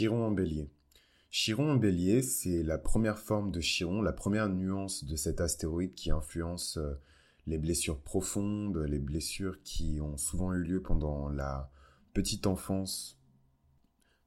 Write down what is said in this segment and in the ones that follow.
Chiron en bélier. Chiron en bélier, c'est la première forme de Chiron, la première nuance de cet astéroïde qui influence euh, les blessures profondes, les blessures qui ont souvent eu lieu pendant la petite enfance.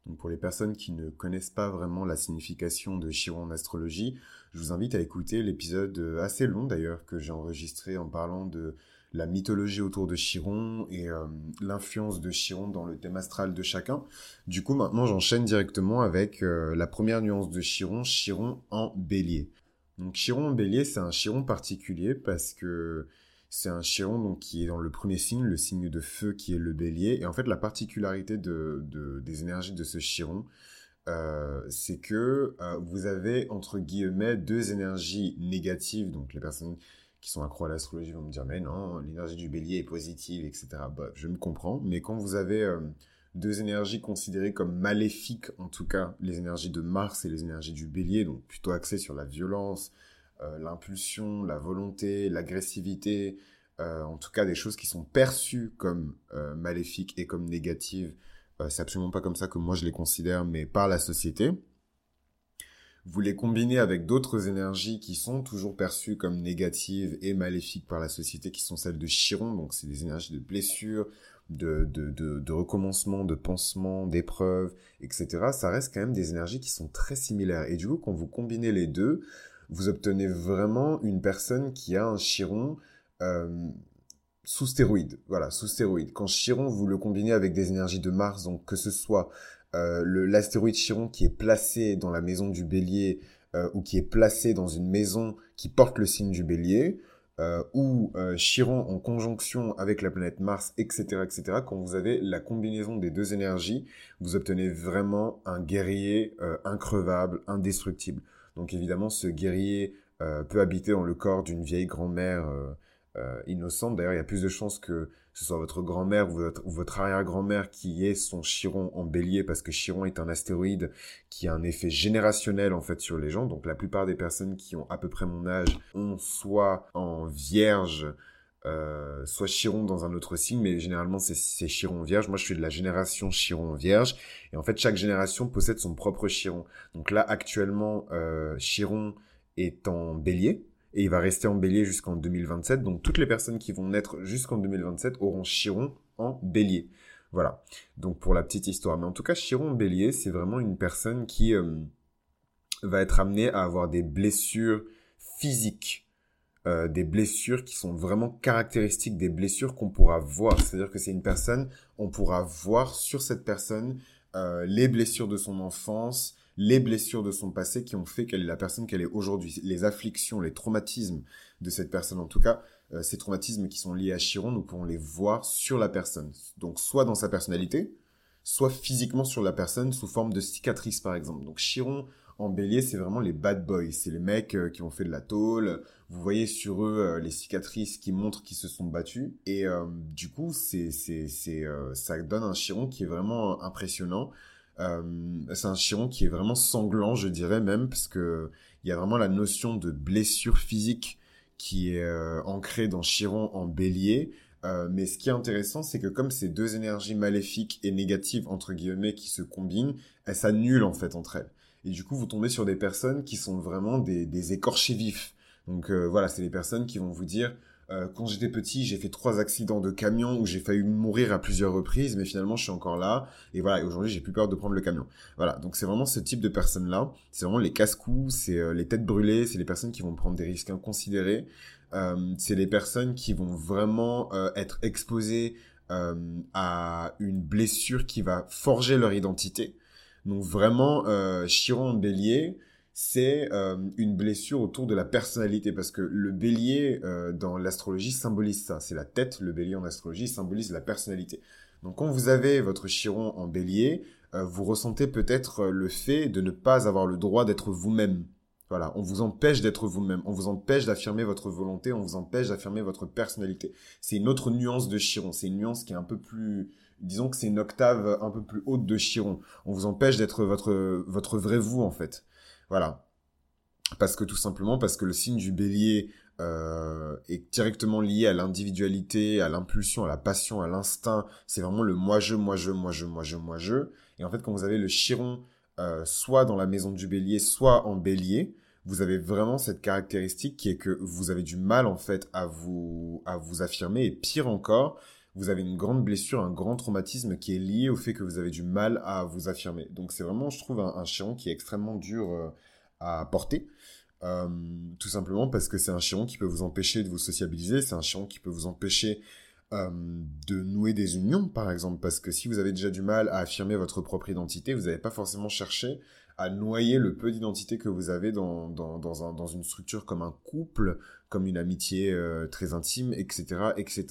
Donc pour les personnes qui ne connaissent pas vraiment la signification de Chiron en astrologie, je vous invite à écouter l'épisode euh, assez long d'ailleurs que j'ai enregistré en parlant de la mythologie autour de Chiron et euh, l'influence de Chiron dans le thème astral de chacun. Du coup, maintenant, j'enchaîne directement avec euh, la première nuance de Chiron, Chiron en bélier. Donc Chiron en bélier, c'est un Chiron particulier parce que c'est un Chiron qui est dans le premier signe, le signe de feu qui est le bélier. Et en fait, la particularité de, des énergies de ce Chiron, euh, c'est que vous avez, entre guillemets, deux énergies négatives. Donc les personnes qui sont accro à l'astrologie vont me dire mais non, l'énergie du bélier est positive, etc. Bah, je me comprends, mais quand vous avez euh, deux énergies considérées comme maléfiques, en tout cas les énergies de Mars et les énergies du bélier, donc plutôt axées sur la violence, euh, l'impulsion, la volonté, l'agressivité, euh, en tout cas des choses qui sont perçues comme maléfiques et comme négatives, c'est absolument pas comme ça que moi je les considère, mais par la société vous les combinez avec d'autres énergies qui sont toujours perçues comme négatives et maléfiques par la société, qui sont celles de Chiron, donc c'est des énergies de blessure, de, de, de, de recommencement, de pansement, d'épreuve, etc. Ça reste quand même des énergies qui sont très similaires. Et du coup, quand vous combinez les deux, vous obtenez vraiment une personne qui a un Chiron euh, sous stéroïde. Voilà, sous stéroïde. Quand Chiron, vous le combinez avec des énergies de Mars, donc que ce soit euh, l'astéroïde Chiron qui est placé dans la maison du bélier euh, ou qui est placé dans une maison qui porte le signe du bélier, ou Chiron en conjonction avec la planète Mars, etc., etc., quand vous avez la combinaison des deux énergies, vous obtenez vraiment un guerrier increvable, indestructible. Donc évidemment, ce guerrier peut habiter dans le corps d'une vieille grand-mère innocente. D'ailleurs, il y a plus de chances que ce soit votre grand-mère ou votre, arrière-grand-mère qui est son Chiron en bélier, parce que Chiron est un astéroïde qui a un effet générationnel en fait sur les gens. Donc la plupart des personnes qui ont à peu près mon âge ont soit en vierge, euh, soit Chiron dans un autre signe, mais généralement c'est Chiron vierge. Moi je suis de la génération Chiron vierge, et en fait chaque génération possède son propre Chiron. Donc là actuellement euh, Chiron est en bélier, et il va rester en bélier jusqu'en 2027. Donc toutes les personnes qui vont naître jusqu'en 2027 auront Chiron en bélier. Voilà. Donc pour la petite histoire. Mais en tout cas, Chiron en bélier, c'est vraiment une personne qui euh, va être amenée à avoir des blessures physiques. Euh, des blessures qui sont vraiment caractéristiques des blessures qu'on pourra voir. C'est-à-dire que c'est une personne, on pourra voir sur cette personne euh, les blessures de son enfance, les blessures de son passé qui ont fait qu'elle est la personne qu'elle est aujourd'hui, les afflictions, les traumatismes de cette personne. En tout cas, euh, ces traumatismes qui sont liés à Chiron, nous pouvons les voir sur la personne. Donc soit dans sa personnalité, soit physiquement sur la personne sous forme de cicatrices par exemple. Donc Chiron en bélier, c'est vraiment les bad boys, c'est les mecs euh, qui ont fait de la tôle. Vous voyez sur eux euh, les cicatrices qui montrent qu'ils se sont battus et du coup, c'est c'est c'est ça donne un Chiron qui est vraiment impressionnant. Euh, c'est un Chiron qui est vraiment sanglant, je dirais même, parce que il y a vraiment la notion de blessure physique qui est euh, ancrée dans Chiron en bélier. Euh, mais ce qui est intéressant, c'est que comme ces deux énergies maléfiques et négatives, entre guillemets, qui se combinent, elles s'annulent en fait entre elles. Et du coup, vous tombez sur des personnes qui sont vraiment des, des écorchés vifs. Donc voilà, c'est les personnes qui vont vous dire, euh, quand j'étais petit, j'ai fait trois accidents de camion où j'ai failli mourir à plusieurs reprises, mais finalement, je suis encore là. Et voilà, aujourd'hui, j'ai plus peur de prendre le camion. Voilà, donc c'est vraiment ce type de personnes-là. C'est vraiment les casse-coups, c'est euh, les têtes brûlées, c'est les personnes qui vont prendre des risques inconsidérés. Euh, c'est les personnes qui vont vraiment être exposées à une blessure qui va forger leur identité. Donc vraiment, Chiron Bélier, c'est euh, une blessure autour de la personnalité parce que le bélier euh, dans l'astrologie symbolise ça, c'est la tête, le bélier en astrologie symbolise la personnalité. Donc quand vous avez votre chiron en bélier, euh, vous ressentez peut-être le fait de ne pas avoir le droit d'être vous-même. Voilà, on vous empêche d'être vous-même, on vous empêche d'affirmer votre volonté, on vous empêche d'affirmer votre personnalité. C'est une autre nuance de Chiron, c'est une nuance qui est un peu plus, disons que c'est une octave un peu plus haute de Chiron. On vous empêche d'être votre votre vrai vous en fait. Voilà. Parce que tout simplement, parce que le signe du bélier euh, est directement lié à l'individualité, à l'impulsion, à la passion, à l'instinct. C'est vraiment le moi-je, moi-je, moi-je, moi-je, moi-je. Et en fait, quand vous avez le chiron soit dans la maison du bélier, soit en bélier, vous avez vraiment cette caractéristique qui est que vous avez du mal en fait à vous à vous affirmer et pire encore, vous avez une grande blessure, un grand traumatisme qui est lié au fait que vous avez du mal à vous affirmer. Donc c'est vraiment, je trouve, un, chiron qui est extrêmement dur euh, à porter. Euh, tout simplement parce que c'est un chiron qui peut vous empêcher de vous sociabiliser, c'est un chiron qui peut vous empêcher euh, de nouer des unions, par exemple, parce que si vous avez déjà du mal à affirmer votre propre identité, vous n'avez pas forcément cherché à noyer le peu d'identité que vous avez dans, dans, dans, un, dans, une structure comme un couple, comme une amitié euh, très intime, etc. etc.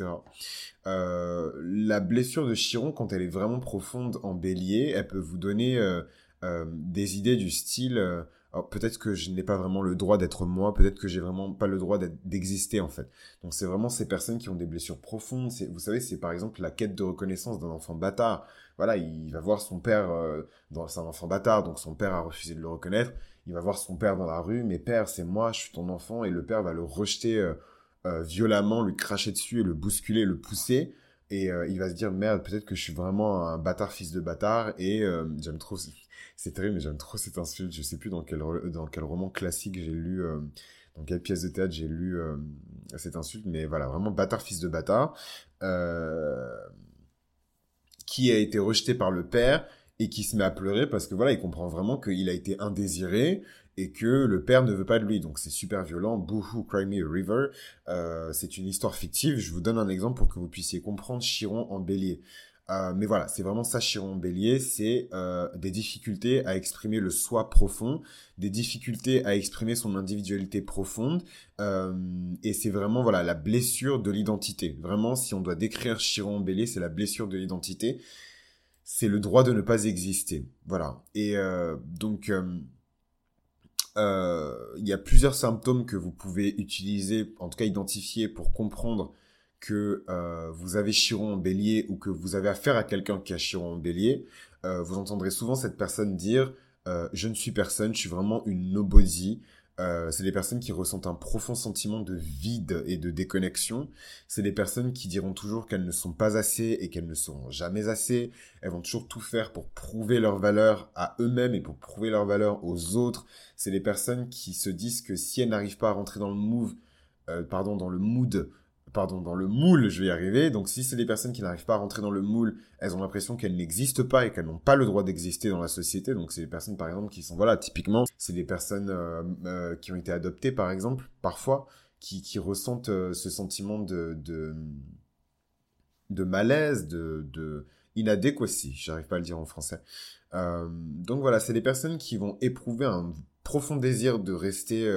Euh, la blessure de Chiron, quand elle est vraiment profonde en bélier, elle peut vous donner euh, des idées du style peut-être que je n'ai pas vraiment le droit d'être moi, peut-être que j'ai vraiment pas le droit d'exister en fait. Donc c'est vraiment ces personnes qui ont des blessures profondes. Vous savez, c'est par exemple la quête de reconnaissance d'un enfant bâtard. Voilà, il va voir son père, euh, c'est un enfant bâtard, donc son père a refusé de le reconnaître. Il va voir son père dans la rue, mais père, c'est moi, je suis ton enfant, et le père va le rejeter euh, euh, violemment, lui cracher dessus et le bousculer, le pousser. Et il va se dire merde, peut-être que je suis vraiment un bâtard fils de bâtard. Et j'aime trop c'est terrible, mais j'aime trop cette insulte. Je sais plus dans quel, roman classique j'ai lu, euh, dans quelle pièce de théâtre j'ai lu euh, cette insulte, mais voilà, vraiment bâtard fils de bâtard, euh, qui a été rejeté par le père et qui se met à pleurer parce que voilà, il comprend vraiment qu'il a été indésiré et que le père ne veut pas de lui. Donc c'est super violent. Boohoo, Cry Me a River. c'est une histoire fictive. Je vous donne un exemple pour que vous puissiez comprendre Chiron en bélier. Euh, mais voilà, c'est vraiment ça Chiron Bélier, c'est euh, des difficultés à exprimer le soi profond, des difficultés à exprimer son individualité profonde, euh, et c'est vraiment voilà la blessure de l'identité. Vraiment, si on doit décrire Chiron Bélier, c'est la blessure de l'identité, c'est le droit de ne pas exister. Voilà. Et donc il y a plusieurs symptômes que vous pouvez utiliser, en tout cas identifier pour comprendre que euh, vous avez Chiron en bélier ou que vous avez affaire à quelqu'un qui a Chiron en bélier, euh, vous entendrez souvent cette personne dire euh, Je ne suis personne, je suis vraiment une nobody c'est des personnes qui ressentent un profond sentiment de vide et de déconnexion. C'est des personnes qui diront toujours qu'elles ne sont pas assez et qu'elles ne seront jamais assez. Elles vont toujours tout faire pour prouver leur valeur à eux-mêmes et pour prouver leur valeur aux autres. C'est des personnes qui se disent que si elles n'arrivent pas à rentrer dans le move, pardon, dans le mood pardon, dans le moule, je vais y arriver. Donc si c'est des personnes qui n'arrivent pas à rentrer dans le moule, elles ont l'impression qu'elles n'existent pas et qu'elles n'ont pas le droit d'exister dans la société. Donc c'est des personnes par exemple qui sont, voilà, typiquement, c'est des personnes euh, euh, qui ont été adoptées par exemple, parfois, qui, ressentent euh, ce sentiment de, malaise, de, de inadéquacy, j'arrive pas à le dire en français. donc voilà, c'est des personnes qui vont éprouver un profond désir de rester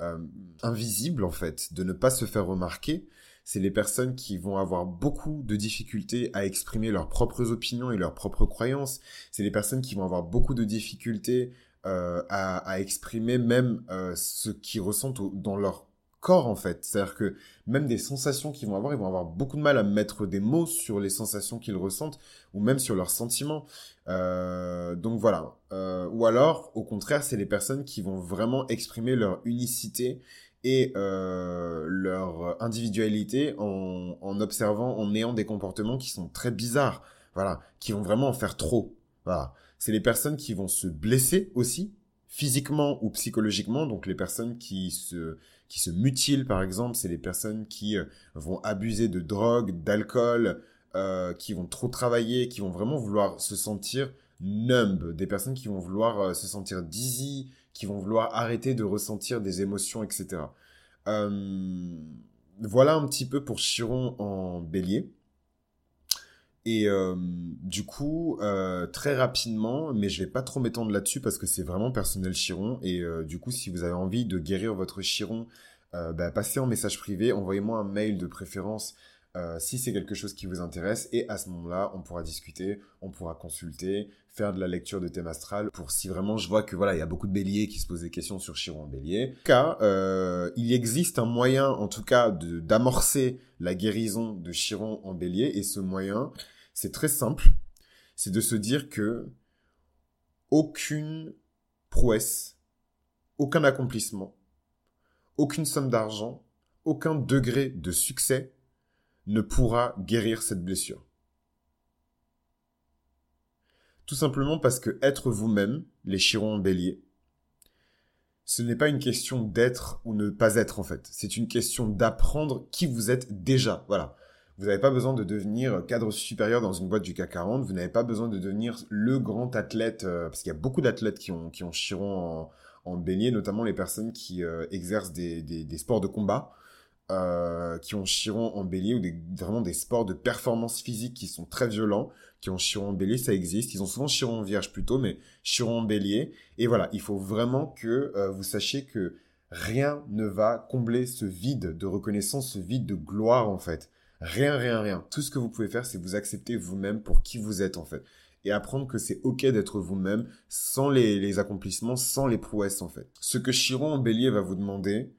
euh, invisible en fait, de ne pas se faire remarquer, c'est les personnes qui vont avoir beaucoup de difficultés à exprimer leurs propres opinions et leurs propres croyances. C'est les personnes qui vont avoir beaucoup de difficultés euh, à, exprimer même euh, ce qu'ils ressentent dans leur corps en fait. C'est-à-dire que même des sensations qu'ils vont avoir, ils vont avoir beaucoup de mal à mettre des mots sur les sensations qu'ils ressentent ou même sur leurs sentiments. Euh, donc voilà. Euh, ou alors, au contraire, c'est les personnes qui vont vraiment exprimer leur unicité et euh, leur individualité en, en observant, en ayant des comportements qui sont très bizarres. Voilà, qui vont vraiment en faire trop. Voilà. C'est les personnes qui vont se blesser aussi, physiquement ou psychologiquement. Donc les personnes qui se qui se mutilent par exemple, c'est les personnes qui euh, vont abuser de drogue, d'alcool, euh, qui vont trop travailler, qui vont vraiment vouloir se sentir numb, des personnes qui vont vouloir euh, se sentir dizzy, qui vont vouloir arrêter de ressentir des émotions, etc. voilà un petit peu pour Chiron en bélier. Et du coup, très rapidement, mais je vais pas trop m'étendre là-dessus parce que c'est vraiment personnel Chiron. Et du coup, si vous avez envie de guérir votre Chiron, bah, passez en message privé, envoyez-moi un mail de préférence si c'est quelque chose qui vous intéresse. Et à ce moment-là, on pourra discuter, on pourra consulter, faire de la lecture de thème astral pour si vraiment je vois que voilà, il y a beaucoup de béliers qui se posent des questions sur Chiron en bélier. Car il existe un moyen, en tout cas, d'amorcer la guérison de Chiron en bélier. Et ce moyen, c'est très simple. C'est de se dire que aucune prouesse, aucun accomplissement, aucune somme d'argent, aucun degré de succès ne pourra guérir cette blessure. Tout simplement parce que être vous-même, les chirons en bélier, ce n'est pas une question d'être ou ne pas être en fait. C'est une question d'apprendre qui vous êtes déjà. Voilà. Vous n'avez pas besoin de devenir cadre supérieur dans une boîte du CAC 40. Vous n'avez pas besoin de devenir le grand athlète, euh, parce qu'il y a beaucoup d'athlètes qui ont, qui Chiron en, bélier, notamment les personnes qui euh, exercent des, sports de combat. Euh, qui ont Chiron en bélier ou des, vraiment des sports de performance physique qui sont très violents, qui ont Chiron en bélier, ça existe. Ils ont souvent Chiron en vierge plutôt, mais Chiron en bélier. Et voilà, il faut vraiment que euh, vous sachiez que rien ne va combler ce vide de reconnaissance, ce vide de gloire en fait. Rien, rien, rien. Tout ce que vous pouvez faire, c'est vous accepter vous-même pour qui vous êtes en fait. Et apprendre que c'est ok d'être vous-même sans les, les accomplissements, sans les prouesses en fait. Ce que Chiron en bélier va vous demander,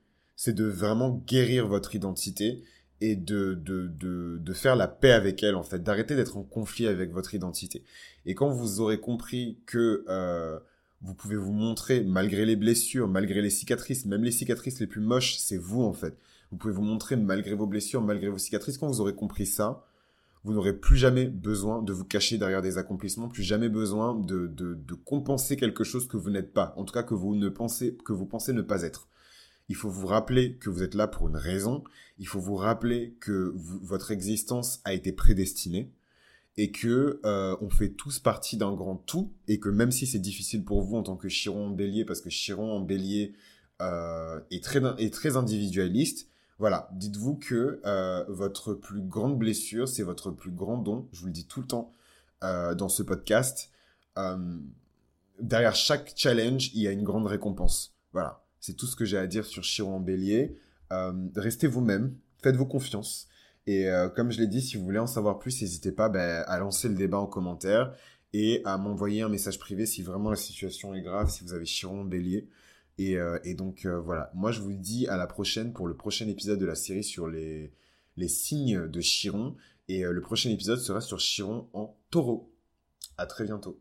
c'est de vraiment guérir votre identité et de, de, de, de, faire la paix avec elle, en fait, d'arrêter d'être en conflit avec votre identité. Et quand vous aurez compris que euh, vous pouvez vous montrer malgré les blessures, malgré les cicatrices, même les cicatrices les plus moches, c'est vous, en fait. Vous pouvez vous montrer malgré vos blessures, malgré vos cicatrices. Quand vous aurez compris ça, vous n'aurez plus jamais besoin de vous cacher derrière des accomplissements, plus jamais besoin de, de, de compenser quelque chose que vous n'êtes pas, en tout cas que vous ne pensez que vous pensez ne pas être. Il faut vous rappeler que vous êtes là pour une raison. Il faut vous rappeler que votre existence a été prédestinée et que euh, on fait tous partie d'un grand tout et que même si c'est difficile pour vous en tant que Chiron en Bélier, parce que Chiron en Bélier euh, est très est très individualiste. Voilà, dites-vous que euh, votre plus grande blessure, c'est votre plus grand don. Je vous le dis tout le temps dans ce podcast. derrière chaque challenge, il y a une grande récompense. Voilà. C'est tout ce que j'ai à dire sur Chiron en bélier. Euh, restez vous-même, faites-vous confiance. Et euh, comme je l'ai dit, si vous voulez en savoir plus, n'hésitez pas ben, à lancer le débat en commentaire et à m'envoyer un message privé si vraiment la situation est grave, si vous avez Chiron en bélier. Et, euh, et donc voilà, moi je vous dis à la prochaine pour le prochain épisode de la série sur les, les signes de Chiron. Et le prochain épisode sera sur Chiron en taureau. À très bientôt.